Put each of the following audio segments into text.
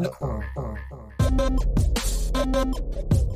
Uh. uh, uh, uh.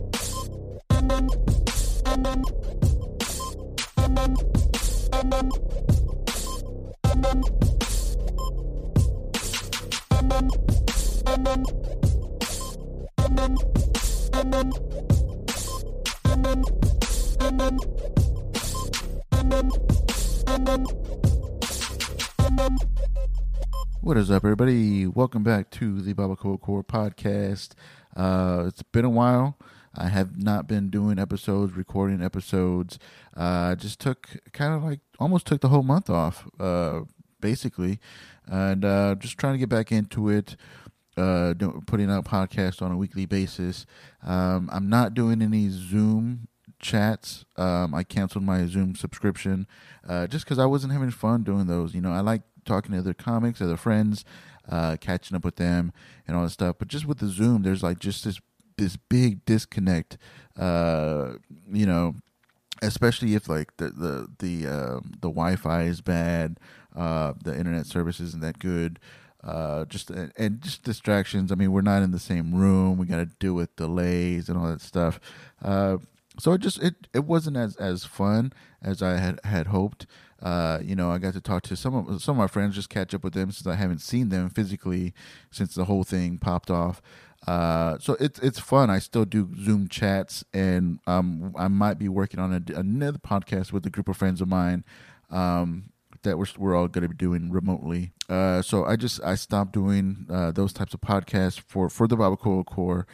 What is up, everybody? Welcome back to the Babacoa Core podcast. Uh, it's been a while. I have not been doing episodes, recording episodes. Uh, just took kind of like almost took the whole month off, uh, basically, and uh, just trying to get back into it. Uh, putting out podcasts on a weekly basis. Um, I'm not doing any Zoom chats. Um, I canceled my Zoom subscription uh, just because I wasn't having fun doing those. You know, I like talking to other comics, other friends, uh, catching up with them, and all that stuff. But just with the Zoom, there's like just this this big disconnect. Uh, you know, especially if like the the the um, the Wi-Fi is bad, uh, the internet service isn't that good. Uh, just and, and just distractions. I mean, we're not in the same room. We got to deal with delays and all that stuff. Uh, so it just it, it wasn't as as fun as I had had hoped. Uh, you know, I got to talk to some of some of my friends, just catch up with them since I haven't seen them physically since the whole thing popped off. Uh, so it's it's fun. I still do Zoom chats, and um, I might be working on a, another podcast with a group of friends of mine. Um, that we're we're all going to be doing remotely. Uh, so I just I stopped doing uh, those types of podcasts for for the Babacoa Core,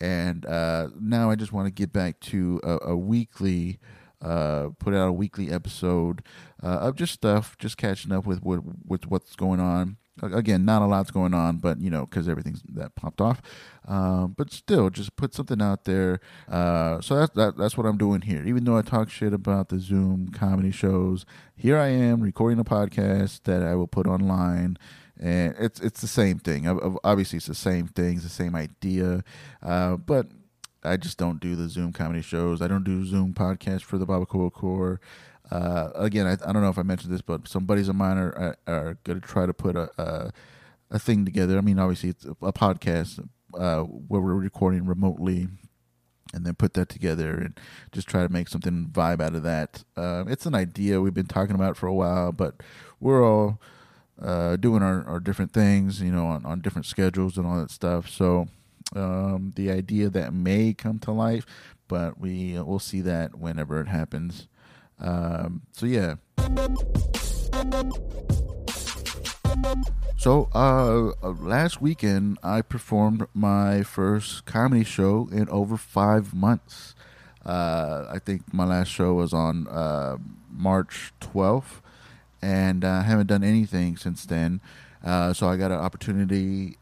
and uh, now I just want to get back to a, a weekly. Uh, put out a weekly episode uh, of just stuff, just catching up with, with with what's going on. Again, not a lot's going on, but you know, because everything's that popped off. Uh, but still, just put something out there. Uh, so that's that, that's what I'm doing here. Even though I talk shit about the Zoom comedy shows, here I am recording a podcast that I will put online and it's it's the same thing. Obviously, it's the same thing, it's the same idea, uh, but I just don't do the Zoom comedy shows. I don't do Zoom podcasts for the Babacoa Core. Uh, again, I, I don't know if I mentioned this, but some buddies of mine are are, are going to try to put a, a, a thing together. I mean, obviously, it's a, a podcast uh, where we're recording remotely. And then put that together and just try to make something vibe out of that. Uh, it's an idea we've been talking about for a while, but we're all uh, doing our, our different things, you know, on, on different schedules and all that stuff. So um, the idea that may come to life, but we we'll see that whenever it happens. Um, so yeah. So uh, uh, last weekend I performed my first comedy show in over five months. Uh, I think my last show was on uh, March 12th, and I haven't done anything since then. Uh, so I got an opportunity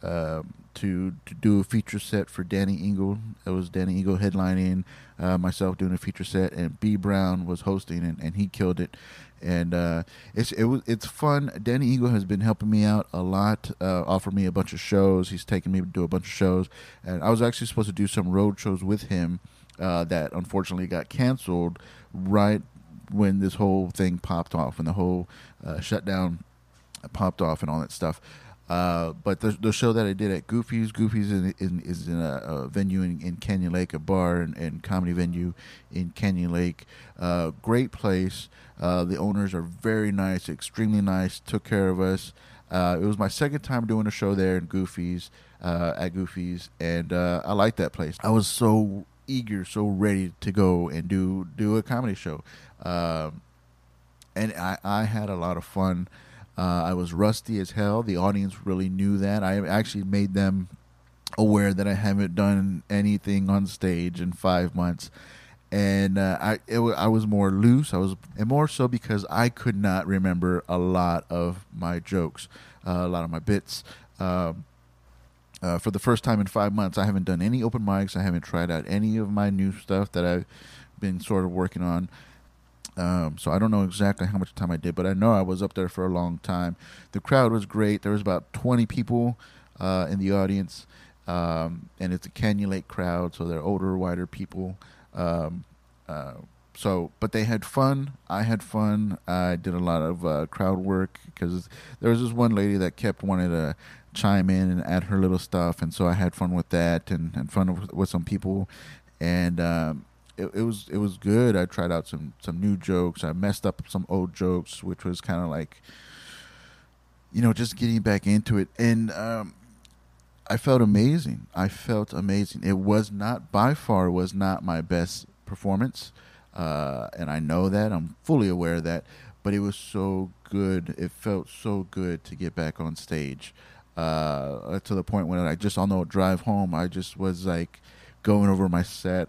to to do a feature set for Danny Engel. It was Danny Engel headlining, uh, myself doing a feature set, and B Brown was hosting, and, and he killed it. And uh, it's it was it's fun. Danny Engel has been helping me out a lot. Uh, offered me a bunch of shows. He's taken me to do a bunch of shows, and I was actually supposed to do some road shows with him uh, that unfortunately got canceled right when this whole thing popped off, when the whole uh, shutdown popped off and all that stuff. Uh, but the, the show that I did at Goofy's, Goofy's in, in, is in a, a venue in, in, Canyon Lake, a bar and, and comedy venue in Canyon Lake. Uh, great place. Uh, the owners are very nice, extremely nice. Took care of us. Uh, it was my second time doing a show there in Goofy's uh, at Goofy's, and I liked that place. I was so eager, so ready to go and do do a comedy show, um, and I, I had a lot of fun. Uh, I was rusty as hell. The audience really knew that. I actually made them aware that I haven't done anything on stage in five months, and uh, I it, I was more loose. I was and more so because I could not remember a lot of my jokes, uh, a lot of my bits. Um, uh, for the first time in five months, I haven't done any open mics. I haven't tried out any of my new stuff that I've been sort of working on. Um, so I don't know exactly how much time I did, but I know I was up there for a long time. The crowd was great. There was about 20 people uh, in the audience, um, and it's a Canyon Lake crowd, so they're older, wider people. Um, uh, so, but they had fun. I had fun. I did a lot of uh, crowd work because there was this one lady that kept wanting to chime in and add her little stuff, and so I had fun with that and, and fun with, with some people, and um, it, it was it was good. I tried out some some new jokes. I messed up some old jokes, which was kind of like, you know, just getting back into it, and um, I felt amazing. I felt amazing. It was not by far was not my best performance, uh, and I know that. I'm fully aware of that. But it was so good. It felt so good to get back on stage. Uh, to the point when I just on the drive home, I just was like going over my set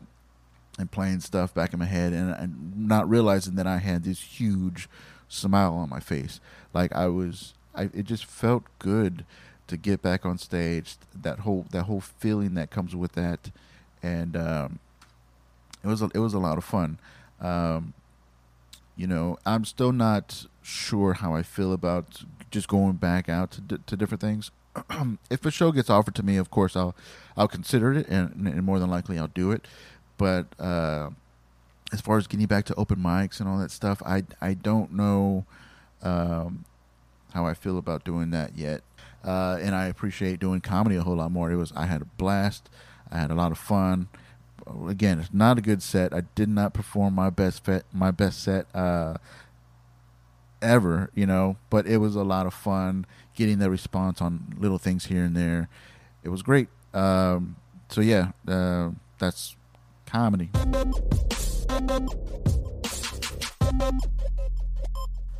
and playing stuff back in my head, and, and not realizing that I had this huge smile on my face. Like I was, I it just felt good to get back on stage. That whole that whole feeling that comes with that, and um, it was a, it was a lot of fun. Um, you know, I'm still not sure how I feel about just going back out to, to different things. if a show gets offered to me, of course I'll I'll consider it, and, and more than likely I'll do it. But uh, as far as getting back to open mics and all that stuff, I I don't know um, how I feel about doing that yet. Uh, and I appreciate doing comedy a whole lot more. It was I had a blast. I had a lot of fun. Again, it's not a good set. I did not perform my best fet, my best set uh, ever, you know, but it was a lot of fun getting the response on little things here and there. It was great. Um, so yeah, uh, that's comedy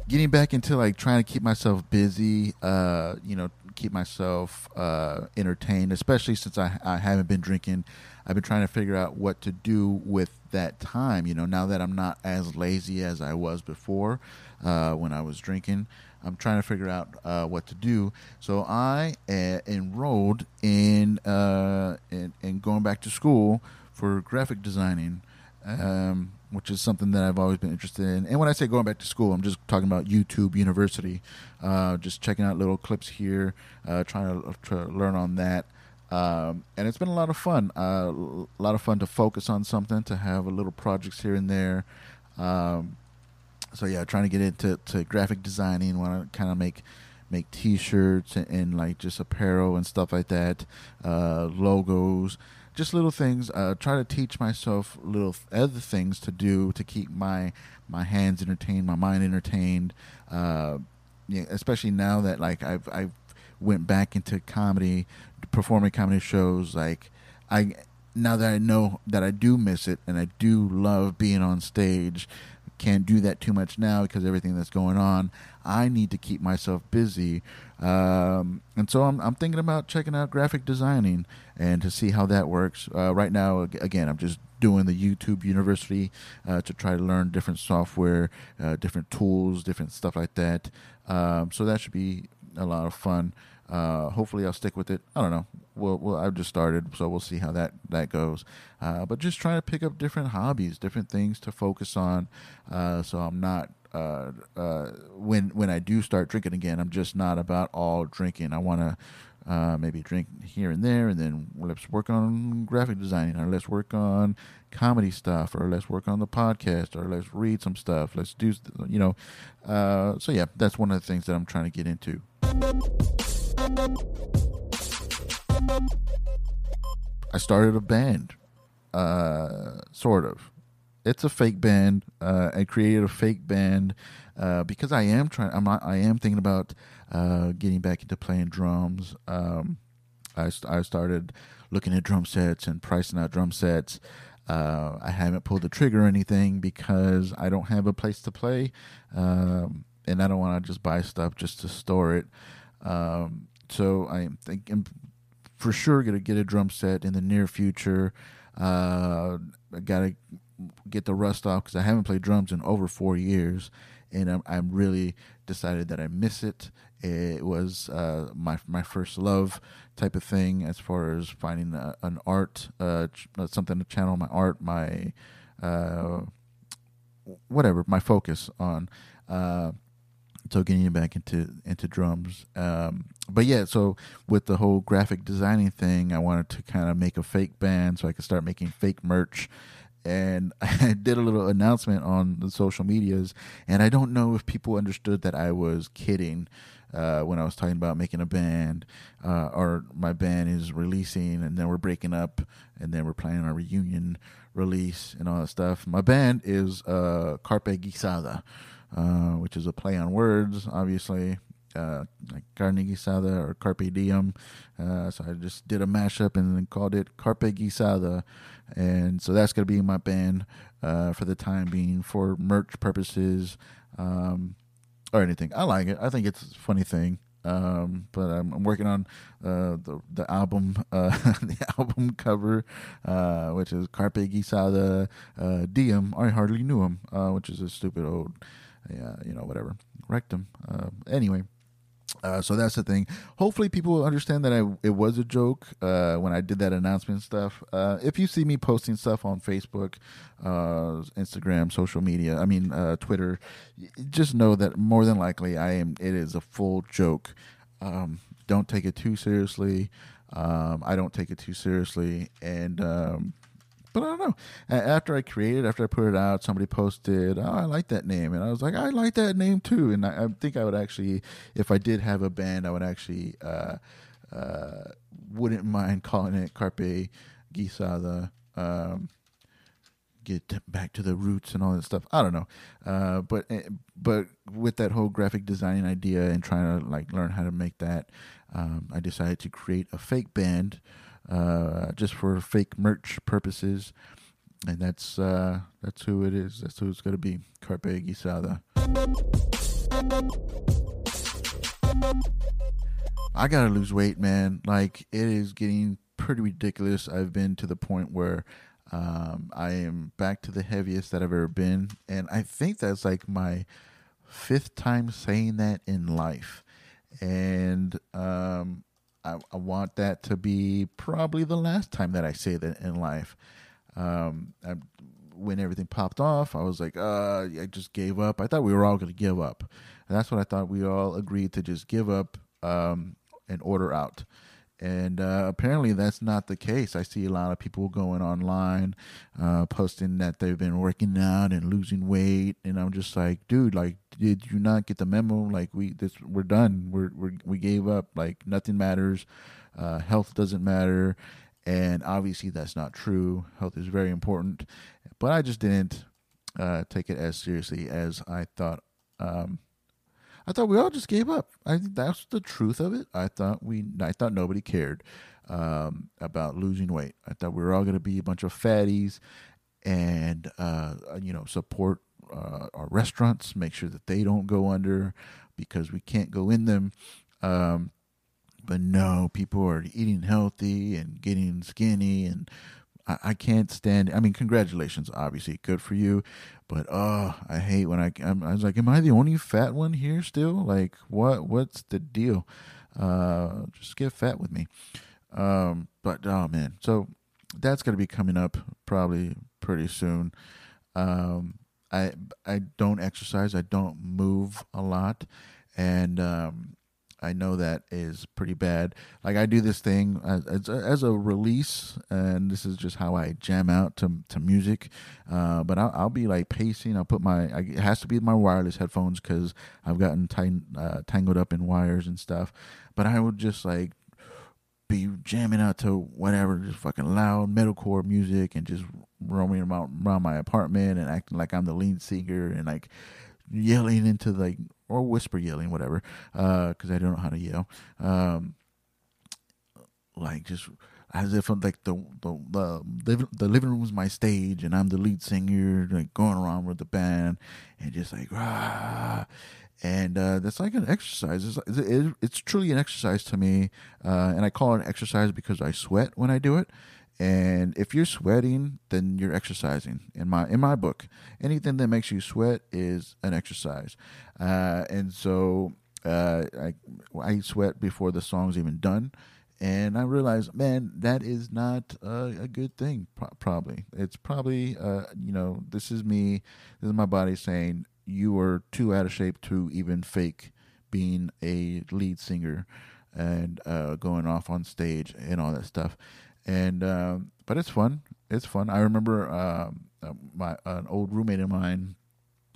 getting back into like trying to keep myself busy, uh, you know, keep myself uh, entertained, especially since I, I haven't been drinking. I've been trying to figure out what to do with that time, you know, now that I'm not as lazy as I was before uh, when I was drinking. I'm trying to figure out uh, what to do. So I uh, enrolled in, uh, in, in going back to school for graphic designing. Um, which is something that I've always been interested in. And when I say going back to school, I'm just talking about YouTube University, uh, just checking out little clips here, uh, trying to, to, learn on that. Um, and it's been a lot of fun. Uh, a lot of fun to focus on something, to have a little projects here and there. Um, so yeah, trying to get into to graphic designing. Want to kind of make make T-shirts and, and, like just apparel and stuff like that, uh, logos just little things. Uh, try to teach myself little other things to do to keep my my hands entertained, my mind entertained. Uh, yeah, especially now that like I've I've went back into comedy, performing comedy shows. Like I now that I know that I do miss it and I do love being on stage. Can't do that too much now because everything that's going on. I need to keep myself busy um, and so I'm, I'm thinking about checking out graphic designing and to see how that works. Uh, right now, again, I'm just doing the YouTube University uh, to try to learn different software, uh, different tools, different stuff like that. Um, so that should be a lot of fun. Uh, hopefully, I'll stick with it. I don't know. Well, well, I've just started, so we'll see how that that goes. Uh, but just trying to pick up different hobbies, different things to focus on, uh, so I'm not uh, uh, when when I do start drinking again, I'm just not about all drinking. I want to uh, maybe drink here and there, and then let's work on graphic designing, or let's work on comedy stuff, or let's work on the podcast, or let's read some stuff. Let's do, you know. Uh, so yeah, that's one of the things that I'm trying to get into. I started a band, uh, sort of it's a fake band. Uh, I created a fake band uh, because I am trying. I'm not, I am thinking about uh, getting back into playing drums. Um, I I started looking at drum sets and pricing out drum sets. Uh, I haven't pulled the trigger or anything because I don't have a place to play, um, and I don't want to just buy stuff just to store it. Um, so I think I'm for sure to get a drum set in the near future. Uh, I got to get the rust off because I haven't played drums in over four years, and I'm, I'm really decided that I miss it. It was uh, my my first love type of thing as far as finding a, an art, uh, uh something to channel my art, my uh, whatever, my focus on. So getting back into into drums. Um, but yeah, so with the whole graphic designing thing, I wanted to kind of make a fake band so I could start making fake merch and I did a little announcement on the social medias, and I don't know if people understood that I was kidding uh, when I was talking about making a band, uh, or my band is releasing, and then we're breaking up, and then we're planning a reunion release and all that stuff. My band is uh, Carpe Guisada, uh, which is a play on words, obviously. Uh, like carne guisada or carpe diem, uh, so I just did a mashup and then called it Carpe Guisada, and so that's gonna be my band uh, for the time being for merch purposes. Um, or anything. I like it. I think it's a funny thing. Um, but I'm, I'm, working on uh, the the album uh, the album cover, which is Carpe Guisada Diem. I hardly knew him, which is a stupid old, yeah, you know, whatever rectum. Uh, anyway, uh, so that's the thing. Hopefully, people understand that I it was a joke uh, when I did that announcement stuff. Uh, if you see me posting stuff on Facebook, uh, Instagram, social media, I mean uh, Twitter, just know that more than likely I am. It is a full joke. Um, don't take it too seriously. Um, I don't take it too seriously, and um, but I don't know. After I created, after I put it out, somebody posted, "Oh, I like that name," and I was like, "I like that name too." And I, I think I would actually, if I did have a band, I would actually uh, uh, wouldn't mind calling it Carpe Guisada. Um, get back to the roots and all that stuff. I don't know, uh, but eh, but with that whole graphic designing idea and trying to like learn how to make that, um, I decided to create a fake band uh, just for fake merch purposes. And that's uh, that's who it is. That's who it's going to be. Carpe Guisada. I gotta lose weight, man. Like it is getting pretty ridiculous. I've been to the point where um, I am back to the heaviest that I've ever been, and I think that's like my fifth time saying that in life. And um, I, I, want that to be probably the last time that I say that in life. Um, I, when everything popped off, I was like, uh, I just gave up. I thought we were all going to give up. And that's what I thought we all agreed to just give up um, and order out. And uh, apparently that's not the case. I see a lot of people going online, uh, posting that they've been working out and losing weight, and I'm just like, dude, like, did you not get the memo? Like, we this we're done. We're, we're we gave up. Like, nothing matters. Uh, health doesn't matter, and obviously that's not true. Health is very important, but I just didn't uh, take it as seriously as I thought. Um, I thought we all just gave up. I think that's the truth of it. I thought we, I thought nobody cared um, about losing weight. I thought we were all going to be a bunch of fatties and uh, you know support uh, our restaurants, make sure that they don't go under because we can't go in them. Um, but no, people are eating healthy and getting skinny and I, I can't stand. I mean, congratulations, obviously, good for you. But oh, I hate when I. I'm, I was like, am I the only fat one here still? Like, what? What's the deal? Uh, just get fat with me. Um, but oh man, so that's gonna be coming up probably pretty soon. Um, I I don't exercise. I don't move a lot, and um, I know that is pretty bad. Like I do this thing as, as, a, as a release, and this is just how I jam out to to music. Uh, but I'll, I'll, be like pacing. I'll put my I, it has to be my wireless headphones because I've gotten tight, uh, tangled up in wires and stuff. But I would just like be jamming out to whatever, just fucking loud metalcore music, and just roaming around, around my apartment and acting like I'm the lead singer and like yelling into like or whisper yelling, whatever, because uh, I don't know how to yell. Um, like just as if like the the the, the living room is my stage and I'm the lead singer, like going around with the band and just like ah, and uh, that's like an exercise. It's, it, it's truly an exercise to me, uh, and I call it an exercise because I sweat when I do it. And if you're sweating, then you're exercising. In my in my book, anything that makes you sweat is an exercise. Uh, and so uh, I I sweat before the song's even done, and I realized, man, that is not a, a good thing. Pro- probably it's probably uh, you know this is me, this is my body saying you are too out of shape to even fake being a lead singer and uh, going off on stage and all that stuff and uh, but it's fun. it's fun. I remember um, uh, my an old roommate of mine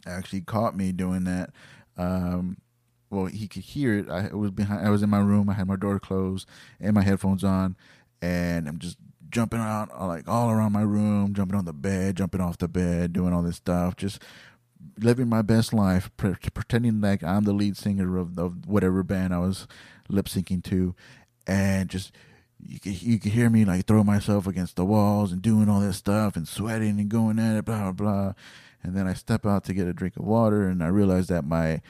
actually caught me doing that. Um, well, he could hear it. I was behind. I was in my room. I had my door closed and my headphones on, and I'm just jumping around like all around my room, jumping on the bed, jumping off the bed, doing all this stuff, just living my best life, pre- pretending like I'm the lead singer of, of whatever band I was lip syncing to, and just you could you could hear me like throw myself against the walls and doing all this stuff and sweating and going at it, blah blah blah. And then I step out to get a drink of water, and I realize that my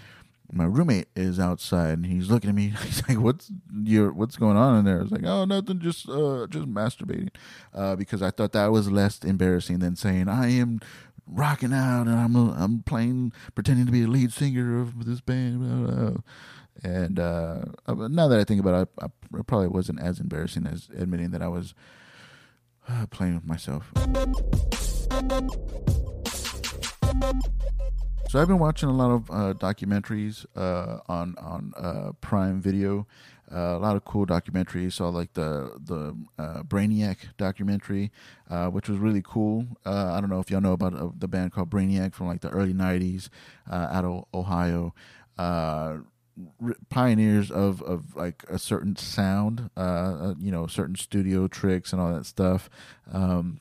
my roommate is outside, and he's looking at me. He's like, "What's your What's going on in there?" I was like, "Oh, nothing, just uh, just masturbating," uh, because I thought that was less embarrassing than saying I am rocking out and I'm I'm playing pretending to be a lead singer of this band. Blah, blah. And uh, uh now that I think about it, I, I, probably wasn't as embarrassing as admitting that I was uh, playing with myself. So I've been watching a lot of uh, documentaries uh, on on uh, Prime Video. A lot of cool documentaries. Saw like the the Brainiac documentary, which was really cool. I don't know if y'all know about the band called Brainiac from like the early '90s out of Ohio. Pioneers of, of like a certain sound, uh, you know, certain studio tricks and all that stuff. Um,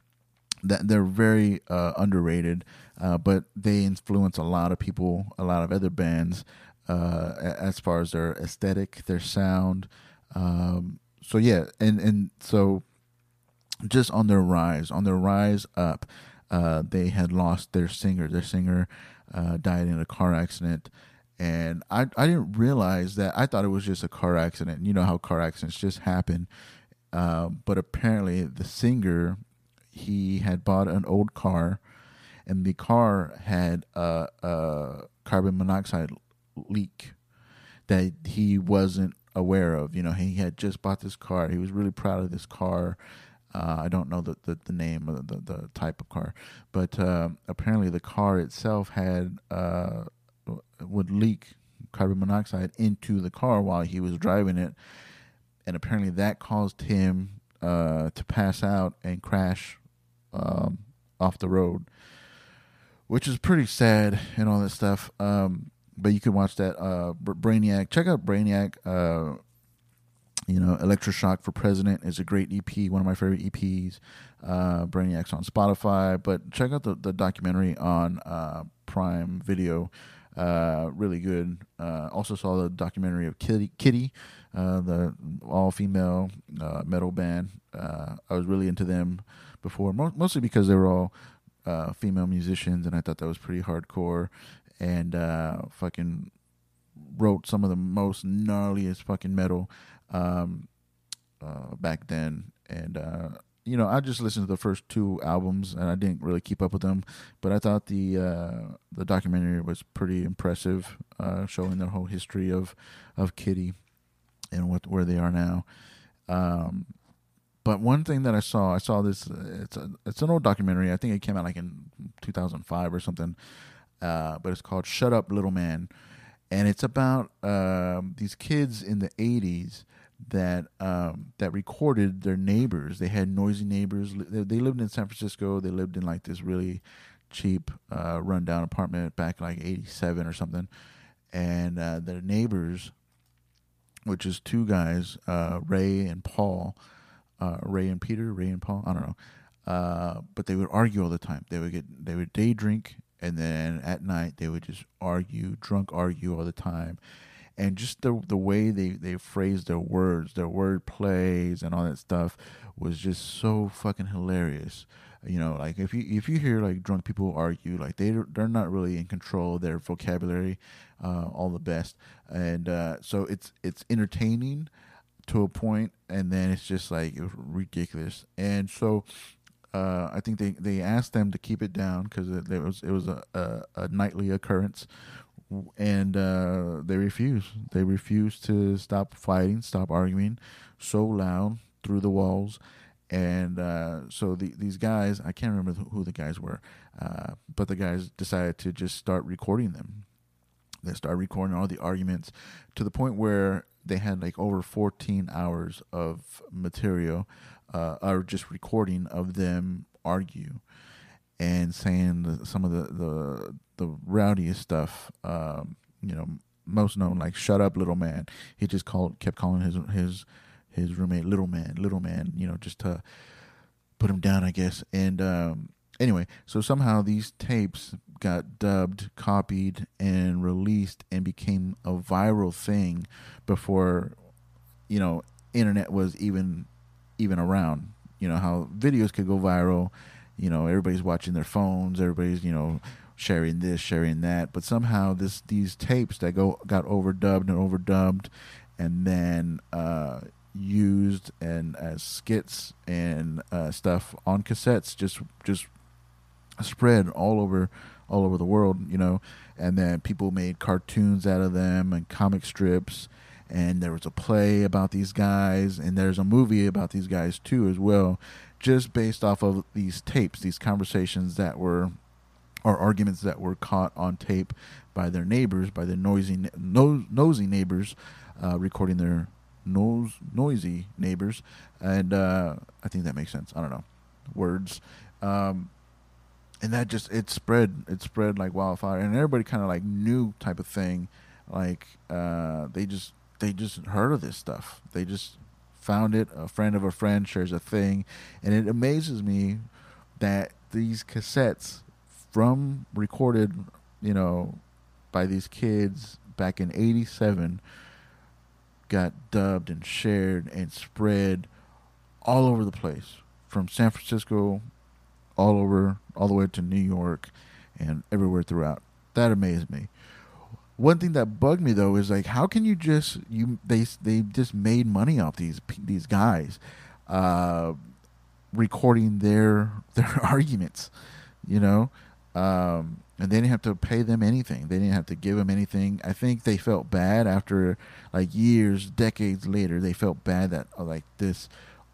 that they're very underrated uh, but they influence a lot of people, a lot of other bands, uh, as far as their aesthetic, their sound. Um, so yeah, and and so just on their rise, on their rise up, uh, they had lost their singer. Their singer uh, died in a car accident. And I, I didn't realize that. I thought it was just a car accident. You know how car accidents just happen. Uh, but apparently, the singer he had bought an old car and the car had a, a carbon monoxide leak that he wasn't aware of. You know, he had just bought this car. He was really proud of this car. Uh, I don't know the, the, the name of the, the, type of car, but uh, apparently the car itself had uh, would leak carbon monoxide into the car while he was driving it, and apparently that caused him uh, to pass out and crash um, off the road which is pretty sad and all that stuff. Um, but you can watch that uh, Brainiac. Check out Brainiac. Uh, you know, Electroshock for President is a great EP, one of my favorite EPs. Uh, Brainiac's on Spotify, but check out the, the documentary on uh, Prime Video. Uh, really good. Uh, also saw the documentary of Kittie, Kittie uh, the all female uh, metal band. Uh, I was really into them before, mo- mostly because they were all uh, female musicians, and I thought that was pretty hardcore. And uh, fucking wrote some of the most gnarliest fucking metal um, back then. And uh, you know, I just listened to the first two albums, and I didn't really keep up with them. But I thought the uh, the documentary was pretty impressive, uh, showing the whole history of of Kittie and what where they are now. Um, but one thing that I saw, I saw this. It's a it's an old documentary. I think it came out like in 2005 or something. Uh, but it's called "Shut Up, Little Man," and it's about um, these kids in the 80s that um, that recorded their neighbors. They had noisy neighbors. They, lived in San Francisco. They lived in like this really cheap, uh, rundown apartment back in like '87 or something. And uh, their neighbors, which is two guys, uh, Ray and Paul uh, Ray and Peter, Ray and Paul. I don't know. Uh, but they would argue all the time. They would get they would day drink, and then at night they would just argue, drunk argue all the time, and just the the way they they phrased their words, their word plays, and all that stuff was just so fucking hilarious. You know, like if you if you hear like drunk people argue, like they they're not really in control of their vocabulary, uh, all the best, and uh, so it's it's entertaining to a point, and then it's just like ridiculous. And so uh, I think they, they asked them to keep it down because it, it, was it was a, a, a nightly occurrence, and uh, they refuse. They refuse to stop fighting, stop arguing, so loud through the walls. And uh, so the, these guys, I can't remember who the guys were, uh, but the guys decided to just start recording them. They started recording all the arguments to the point where they had like over 14 hours of material, uh, or just recording of them argue and saying the, some of the the the rowdiest stuff. Um, you know, most known like "Shut up, little man." He just called, kept calling his his his roommate "little man," "little man." You know, just to put him down, I guess. And um, anyway, so somehow these tapes got dubbed, copied, and released, and became a viral thing before you know internet was even even around. You know how videos could go viral you know everybody's watching their phones everybody's you know sharing this sharing that but somehow this these tapes that go got overdubbed and overdubbed and then uh, used and as skits and uh, stuff on cassettes just just spread all over all over the world you know and then people made cartoons out of them and comic strips and there was a play about these guys and there's a movie about these guys too as well just based off of these tapes, these conversations that were, or arguments that were caught on tape by their neighbors, by their noisy, no, nosy neighbors, uh, recording their nose, noisy neighbors, and uh, I think that makes sense. I don't know. Words, um, and that just it spread, it spread like wildfire, and everybody kind of like knew type of thing, like uh, they just they just heard of this stuff. They just found it. A friend of a friend shares a thing, and it amazes me that these cassettes from recorded, you know, by these kids back in '87 got dubbed and shared and spread all over the place from San Francisco all over all the way to New York and everywhere throughout. That amazed me one thing that bugged me though is like how can you just you they they just made money off these these guys uh, recording their their arguments you know? Um, and they didn't have to pay them anything. They didn't have to give them anything. I think they felt bad after like years decades later they felt bad that uh, like this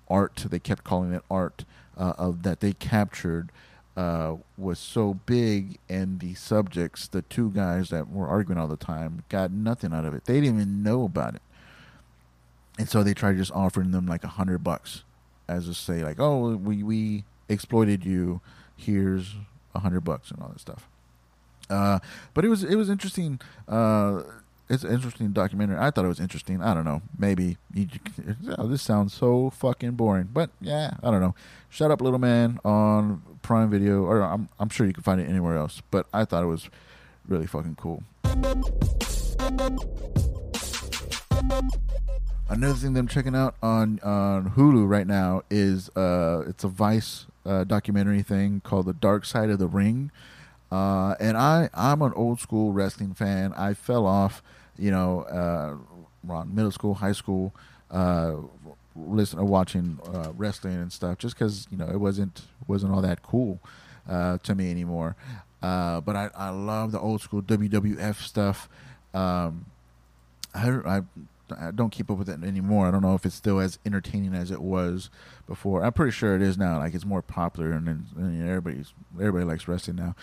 art they kept calling it art uh, of that they captured uh, was so big, and the subjects, the two guys that were arguing all the time, got nothing out of it. They didn't even know about it, and so they tried just offering them like a hundred bucks, as to say like, "Oh, we we exploited you. Here's a hundred bucks and all that stuff." Uh, but it was it was interesting. Uh, it's an interesting documentary. I thought it was interesting. I don't know. Maybe you, oh, this sounds so fucking boring, but yeah, I don't know. Shut up, little man, on Prime Video, or I'm I'm sure you can find it anywhere else. But I thought it was really fucking cool. Another thing that I'm checking out on on Hulu right now is uh, it's a Vice uh, documentary thing called The Dark Side of the Ring. Uh, and I, I'm an old school wrestling fan. I fell off you know, uh, around middle school, high school, uh, listening, watching uh, wrestling and stuff, just because you know it wasn't wasn't all that cool uh, to me anymore. Uh, but I, I love the old school WWF stuff. Um, I, I I don't keep up with it anymore. I don't know if it's still as entertaining as it was before. I'm pretty sure it is now. Like it's more popular, and, and everybody's everybody likes wrestling now.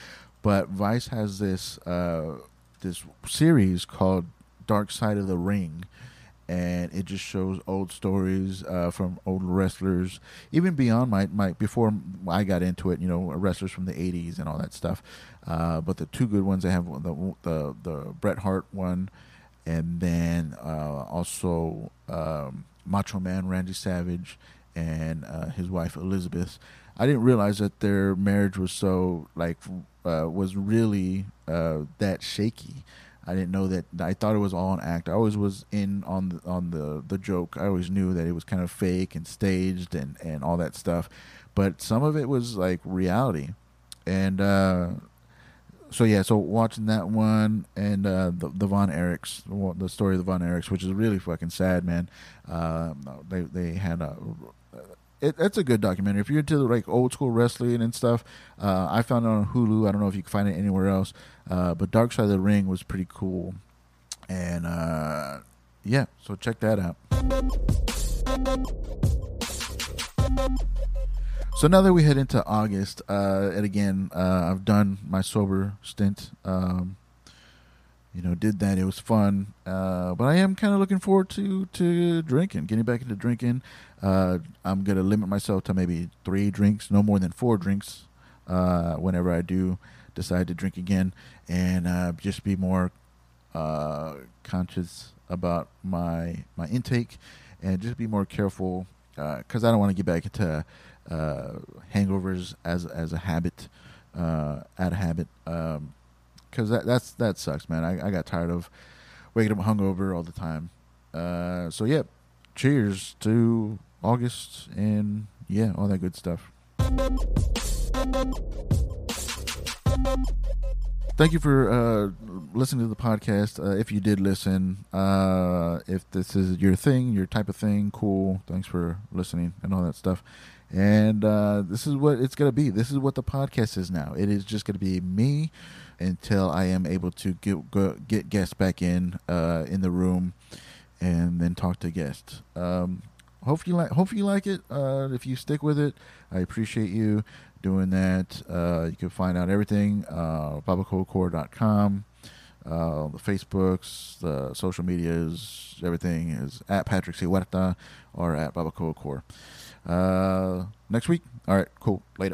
But Vice has this uh, this series called Dark Side of the Ring, and it just shows old stories uh, from old wrestlers, even beyond my, my before I got into it. You know, wrestlers from the '80s and all that stuff. Uh, but the two good ones I have the the the Bret Hart one, and then uh, also um, Macho Man Randy Savage and uh, his wife Elizabeth. I didn't realize that their marriage was so like uh, was really uh, that shaky. I didn't know that. I thought it was all an act. I always was in on the on the the joke. I always knew that it was kind of fake and staged and and all that stuff, but some of it was like reality, and uh, so yeah. So watching that one and uh, the the Von Erichs, the story of the Von Erichs, which is really fucking sad, man. Uh, they they had a it, it's a good documentary. If you're into like old school wrestling and stuff, uh, I found it on Hulu. I don't know if you can find it anywhere else, uh, but Dark Side of the Ring was pretty cool, and uh, yeah, so check that out. So now that we head into August, uh, and again, uh, I've done my sober stint. Um, you know, did that. It was fun. Uh, but I am kind of looking forward to to drinking, getting back into drinking. Uh, I'm gonna limit myself to maybe three drinks, no more than four drinks, uh, whenever I do decide to drink again, and uh, just be more conscious about my my intake, and just be more careful because I don't want to get back into uh, hangovers as as a habit, uh, out of habit. Um, because that that's that sucks, man. I, I got tired of waking up hungover all the time. Uh, so yeah, cheers to August and yeah, all that good stuff. Thank you for uh, listening to the podcast. Uh, if you did listen, uh, if this is your thing, your type of thing, cool. Thanks for listening and all that stuff. And uh, this is what it's going to be. This is what the podcast is now. It is just going to be me until I am able to get go, get guests back in uh, in the room, and then talk to guests. Um, hope you like hope you like it. Uh, if you stick with it, I appreciate you doing that. Uh, you can find out everything uh, babacocore.com. Uh, the Facebooks, the social medias, everything is at Patrick C. Huerta or at Core. Uh, next week. All right, cool. Later.